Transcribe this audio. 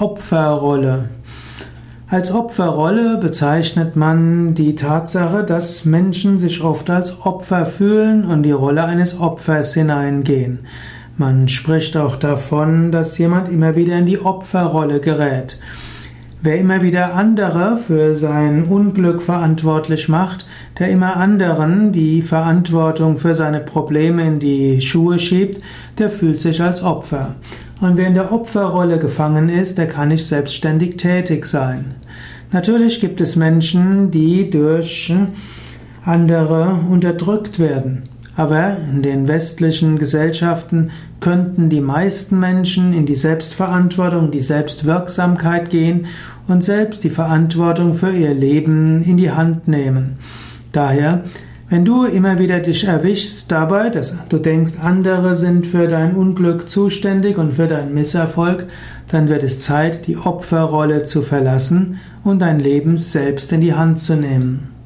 Opferrolle. Als Opferrolle bezeichnet man die Tatsache, dass Menschen sich oft als Opfer fühlen und die Rolle eines Opfers hineingehen. Man spricht auch davon, dass jemand immer wieder in die Opferrolle gerät. Wer immer wieder andere für sein Unglück verantwortlich macht, der immer anderen die Verantwortung für seine Probleme in die Schuhe schiebt, der fühlt sich als Opfer. Und wer in der Opferrolle gefangen ist, der kann nicht selbstständig tätig sein. Natürlich gibt es Menschen, die durch andere unterdrückt werden. Aber in den westlichen Gesellschaften könnten die meisten Menschen in die Selbstverantwortung, die Selbstwirksamkeit gehen und selbst die Verantwortung für ihr Leben in die Hand nehmen. Daher, wenn du immer wieder dich erwischst dabei, dass du denkst, andere sind für dein Unglück zuständig und für deinen Misserfolg, dann wird es Zeit, die Opferrolle zu verlassen und dein Leben selbst in die Hand zu nehmen.